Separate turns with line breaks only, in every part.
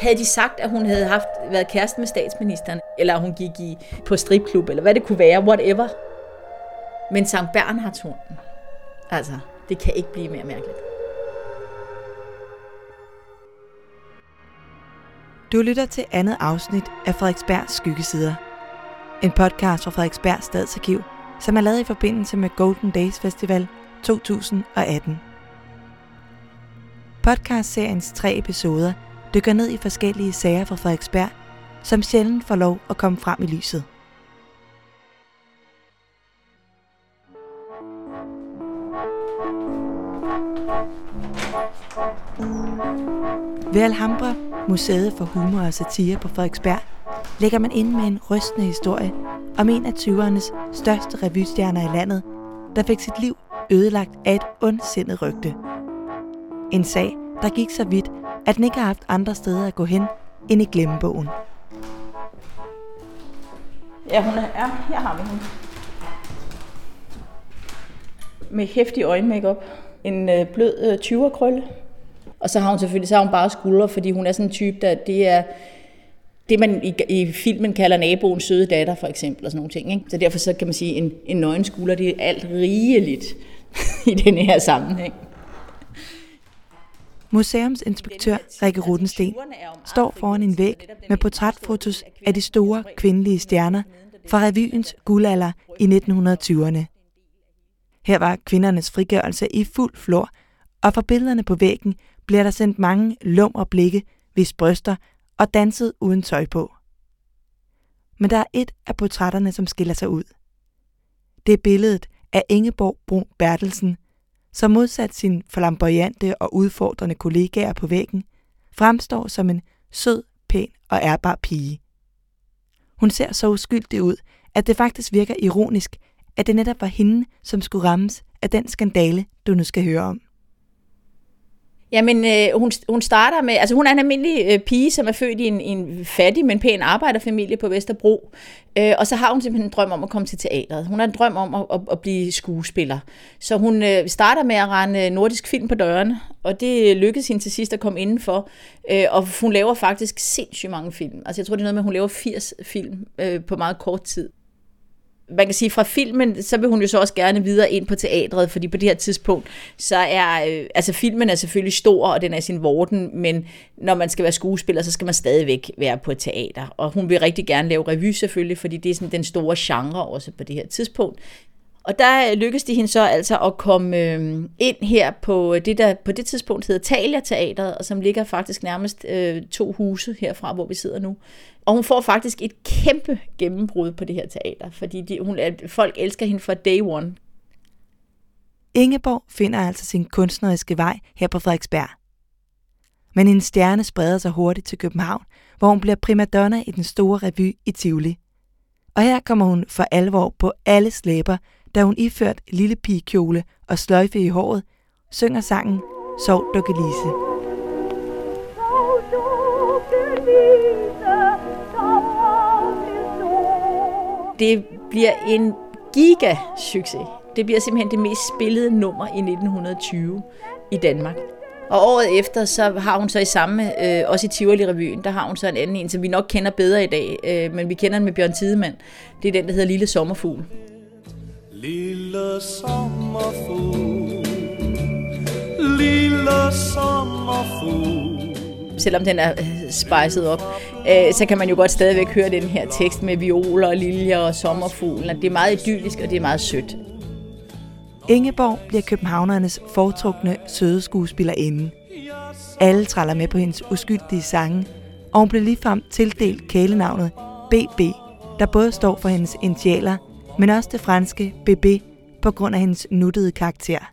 Havde de sagt, at hun havde haft, været kæreste med statsministeren, eller hun gik i, på stripklub, eller hvad det kunne være, whatever. Men Sankt Bernhardshornen, altså, det kan ikke blive mere mærkeligt.
Du lytter til andet afsnit af Frederiksbergs Skyggesider. En podcast fra Frederiksberg Stadsarkiv, som er lavet i forbindelse med Golden Days Festival 2018. Podcastseriens tre episoder dykker ned i forskellige sager fra Frederiksberg, som sjældent får lov at komme frem i lyset. Ved Alhambra, Museet for Humor og Satire på Frederiksberg, lægger man ind med en rystende historie om en af 20'ernes største revystjerner i landet, der fik sit liv ødelagt af et ondsindet rygte. En sag, der gik så vidt, at den ikke har haft andre steder at gå hen end i glemmebogen.
Ja, hun er, ja, her har vi hende. Med hæftig øjenmakeup. En øh, blød øh, 20'er-krølle. Og så har hun selvfølgelig så har hun bare skuldre, fordi hun er sådan en type, der det er det, man i, i filmen kalder naboens søde datter, for eksempel, og sådan nogle ting. Ikke? Så derfor så kan man sige, en, en nøgen skulder, det er alt rigeligt i den her sammenhæng.
Museumsinspektør Rikke Rudensten står foran en væg med portrætfotos af de store kvindelige stjerner fra revyens guldalder i 1920'erne. Her var kvindernes frigørelse i fuld flor, og fra billederne på væggen bliver der sendt mange lumre blikke, hvis bryster og danset uden tøj på. Men der er et af portrætterne, som skiller sig ud. Det er billedet af Ingeborg Brun Bertelsen, som modsat sin flamboyante og udfordrende kollegaer på væggen, fremstår som en sød, pæn og ærbar pige. Hun ser så uskyldig ud, at det faktisk virker ironisk, at det netop var hende, som skulle rammes af den skandale, du nu skal høre om.
Jamen, øh, hun, hun starter med, altså hun er en almindelig øh, pige, som er født i en, en fattig, men pæn arbejderfamilie på Vesterbro. Øh, og så har hun simpelthen en drøm om at komme til teatret. Hun har en drøm om at, at, at blive skuespiller. Så hun øh, starter med at rende øh, nordisk film på dørene, og det lykkedes hende til sidst at komme indenfor. Øh, og hun laver faktisk sindssygt mange film. Altså jeg tror, det er noget med, at hun laver 80 film øh, på meget kort tid man kan sige, fra filmen, så vil hun jo så også gerne videre ind på teatret, fordi på det her tidspunkt, så er, øh, altså filmen er selvfølgelig stor, og den er sin vorden, men når man skal være skuespiller, så skal man stadigvæk være på et teater. Og hun vil rigtig gerne lave revy selvfølgelig, fordi det er sådan den store genre også på det her tidspunkt. Og der øh, lykkedes det hende så altså at komme øh, ind her på øh, det, der på det tidspunkt hedder Talia Teateret, og som ligger faktisk nærmest øh, to huse herfra, hvor vi sidder nu. Og hun får faktisk et kæmpe gennembrud på det her teater, fordi de, hun, folk elsker hende fra day one.
Ingeborg finder altså sin kunstneriske vej her på Frederiksberg. Men en stjerne spreder sig hurtigt til København, hvor hun bliver primadonna i den store revy i Tivoli. Og her kommer hun for alvor på alle slæber, da hun iført lille pigekjole og sløjfe i håret, synger sangen Sov Dukke Lise. Sov
det bliver en giga succes. Det bliver simpelthen det mest spillede nummer i 1920 i Danmark. Og året efter, så har hun så i samme, øh, også i Tivoli-revyen, der har hun så en anden en, som vi nok kender bedre i dag, øh, men vi kender den med Bjørn Tidemand. Det er den, der hedder Lille Sommerfugl. Lille sommerfugl, lille sommerfugl, selvom den er øh, spejset op, øh, så kan man jo godt stadigvæk høre den her tekst med violer og liljer og sommerfuglen. Det er meget idyllisk, og det er meget sødt.
Ingeborg bliver københavnernes foretrukne søde skuespillerinde. Alle træller med på hendes uskyldige sange, og hun bliver ligefrem tildelt kælenavnet BB, der både står for hendes initialer, men også det franske BB på grund af hendes nuttede karakter.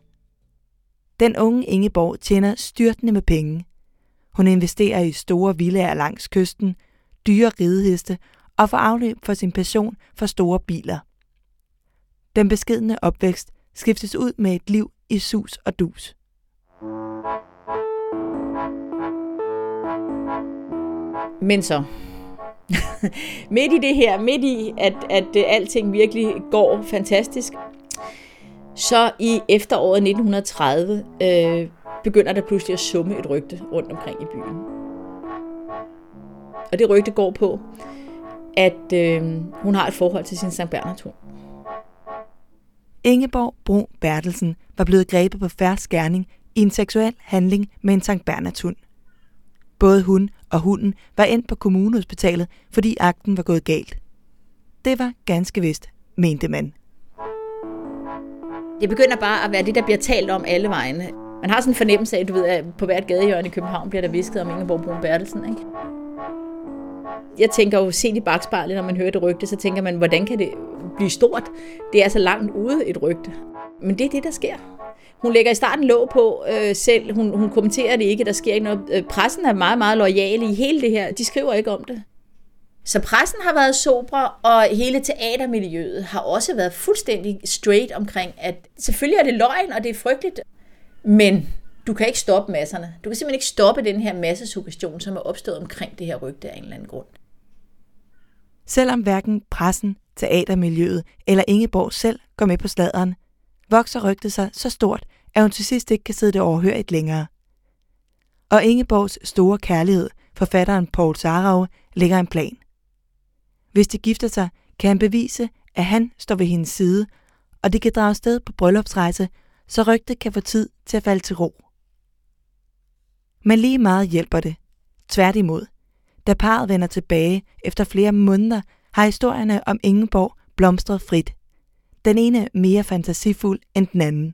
Den unge Ingeborg tjener styrtende med penge, hun investerer i store villaer langs kysten, dyre rideheste og får afløb for sin passion for store biler. Den beskedne opvækst skiftes ud med et liv i sus og dus.
Men så, midt i det her, midt i, at, at, øh, alting virkelig går fantastisk, så i efteråret 1930 øh, begynder der pludselig at summe et rygte rundt omkring i byen. Og det rygte går på, at øh, hun har et forhold til sin St. Bernhards hund.
Ingeborg Bro Bertelsen var blevet grebet på færre skærning i en seksuel handling med en St. Bernhards hund. Både hun og hunden var endt på kommunehospitalet, fordi akten var gået galt. Det var ganske vist, mente man.
Det begynder bare at være det, der bliver talt om alle vegne. Man har sådan en fornemmelse af, du ved, at på hvert gadehjørne i København bliver der visket om Ingeborg Brun Bertelsen, ikke? Jeg tænker jo, set i bagspejlet, når man hører det rygte, så tænker man, hvordan kan det blive stort? Det er så langt ude et rygte. Men det er det, der sker. Hun lægger i starten låg på øh, selv. Hun, hun kommenterer det ikke. Der sker ikke noget. Øh, pressen er meget, meget lojale i hele det her. De skriver ikke om det. Så pressen har været sobre, og hele teatermiljøet har også været fuldstændig straight omkring, at selvfølgelig er det løgn, og det er frygteligt, men du kan ikke stoppe masserne. Du kan simpelthen ikke stoppe den her massesuggestion, som er opstået omkring det her rygte af en eller anden grund.
Selvom hverken pressen, teatermiljøet eller Ingeborg selv går med på sladeren, vokser rygtet sig så stort, at hun til sidst ikke kan sidde det overhørigt længere. Og Ingeborgs store kærlighed, forfatteren Paul Sarau, lægger en plan. Hvis de gifter sig, kan han bevise, at han står ved hendes side, og de kan drage sted på bryllupsrejse, så rygtet kan få tid til at falde til ro. Men lige meget hjælper det. Tværtimod. Da parret vender tilbage efter flere måneder, har historierne om Ingeborg blomstret frit. Den ene mere fantasifuld end den anden.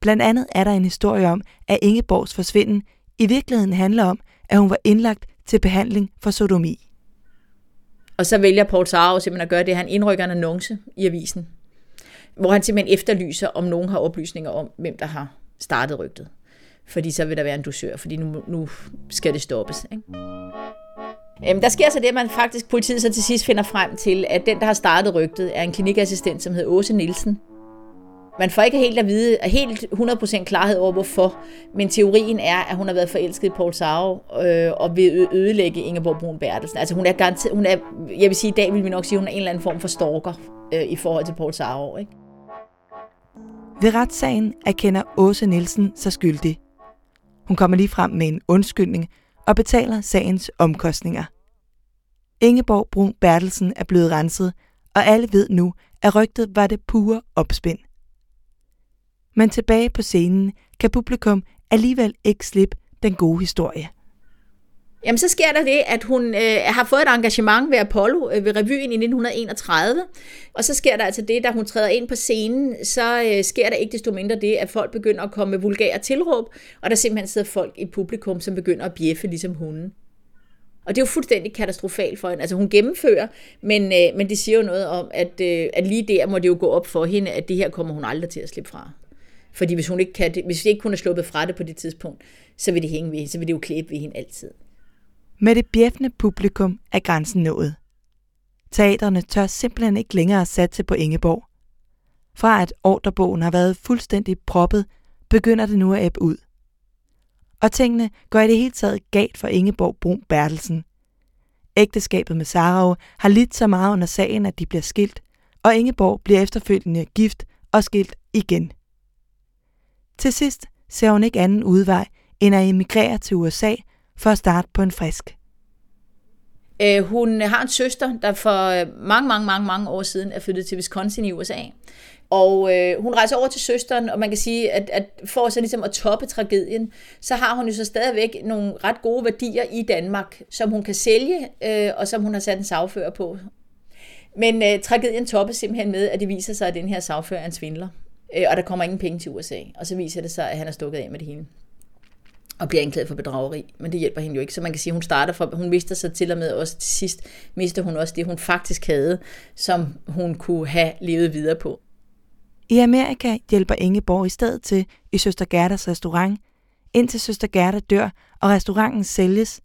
Blandt andet er der en historie om, at Ingeborgs forsvinden i virkeligheden handler om, at hun var indlagt til behandling for sodomi.
Og så vælger Paul Sarov simpelthen at gøre det, han indrykker en annonce i avisen, hvor han simpelthen efterlyser, om nogen har oplysninger om, hvem der har startet rygtet. Fordi så vil der være en dusør, fordi nu, nu skal det stoppes. Ikke? Øhm, der sker så det, at man faktisk politiet så til sidst finder frem til, at den, der har startet rygtet, er en klinikassistent, som hedder Åse Nielsen. Man får ikke helt at vide, helt 100% klarhed over hvorfor, men teorien er, at hun har været forelsket i Paul Sarro øh, og vil ødelægge Ingeborg Brun Bertelsen. Altså hun er garanteret, hun er, jeg vil sige, i dag vil vi nok sige, at hun er en eller anden form for stalker øh, i forhold til Paul Sarro. Ikke?
Ved retssagen erkender Åse Nielsen sig skyldig. Hun kommer lige frem med en undskyldning og betaler sagens omkostninger. Ingeborg Brun Bertelsen er blevet renset, og alle ved nu, at rygtet var det pure opspind. Men tilbage på scenen kan publikum alligevel ikke slippe den gode historie.
Jamen, så sker der det, at hun øh, har fået et engagement ved Apollo øh, ved revyen i 1931. Og så sker der altså det, da hun træder ind på scenen, så øh, sker der ikke desto mindre det, at folk begynder at komme med vulgære tilråb, og der simpelthen sidder folk i publikum, som begynder at bjeffe ligesom hunden. Og det er jo fuldstændig katastrofalt for hende. Altså hun gennemfører, men, øh, men det siger jo noget om, at, øh, at lige der må det jo gå op for hende, at det her kommer hun aldrig til at slippe fra. Fordi hvis hun ikke, kan det, hvis ikke hun er sluppet fra det på det tidspunkt, så vil det hænge ved hende, så vil det jo klæbe ved hende altid.
Med det bjeffende publikum er grænsen nået. Teaterne tør simpelthen ikke længere satse på Ingeborg. Fra at ordrebogen har været fuldstændig proppet, begynder det nu at æbbe ud. Og tingene går i det hele taget galt for Ingeborg Brun Bertelsen. Ægteskabet med Sarah har lidt så meget under sagen, at de bliver skilt, og Ingeborg bliver efterfølgende gift og skilt igen. Til sidst ser hun ikke anden udvej end at emigrere til USA for at starte på en frisk.
Øh, hun har en søster, der for mange, mange, mange, mange år siden er flyttet til Wisconsin i USA. Og øh, hun rejser over til søsteren, og man kan sige, at, at for så ligesom at toppe tragedien, så har hun jo så stadigvæk nogle ret gode værdier i Danmark, som hun kan sælge, øh, og som hun har sat en sagfører på. Men øh, tragedien toppes simpelthen med, at det viser sig, at den her sagfører er en svindler. Øh, og der kommer ingen penge til USA. Og så viser det sig, at han er stukket af med det hele og bliver anklaget for bedrageri, men det hjælper hende jo ikke. Så man kan sige, at hun starter fra, hun mister sig til og med også til sidst, mister hun også det, hun faktisk havde, som hun kunne have levet videre på.
I Amerika hjælper Ingeborg i stedet til i Søster Gerdas restaurant, indtil Søster Gerda dør, og restauranten sælges,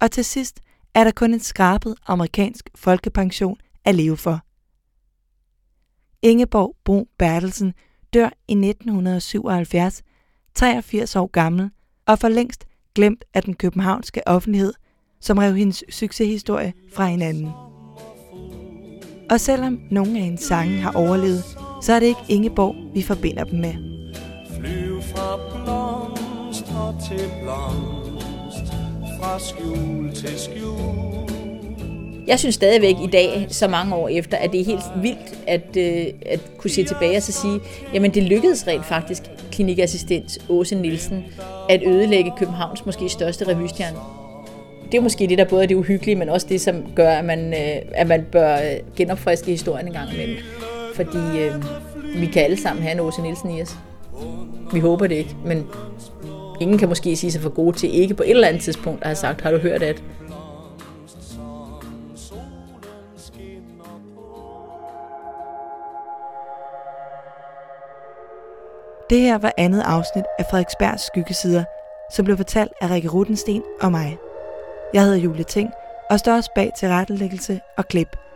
og til sidst er der kun en skrabet amerikansk folkepension at leve for. Ingeborg Brun Bertelsen dør i 1977, 83 år gammel, og for længst glemt af den københavnske offentlighed, som rev hendes succeshistorie fra hinanden. Og selvom nogle af hendes sange har overlevet, så er det ikke Ingeborg, vi forbinder dem med. Flyv fra blomst til blomst,
fra skjul til skjul. Jeg synes stadigvæk i dag, så mange år efter, at det er helt vildt at, øh, at kunne se tilbage og så sige, jamen det lykkedes rent faktisk klinikassistent Åse Nielsen at ødelægge Københavns måske største revystjerne. Det er måske det, der både er det uhyggelige, men også det, som gør, at man, øh, at man bør øh, genopfriske historien en gang imellem. Fordi øh, vi kan alle sammen have en Åse Nielsen i os. Vi håber det ikke, men ingen kan måske sige sig for gode til ikke på et eller andet tidspunkt at have sagt, har du hørt at
Det her var andet afsnit af Frederiksbergs Skyggesider, som blev fortalt af Rikke Rutensten og mig. Jeg hedder Julie Ting og står også bag til rettelæggelse og klip.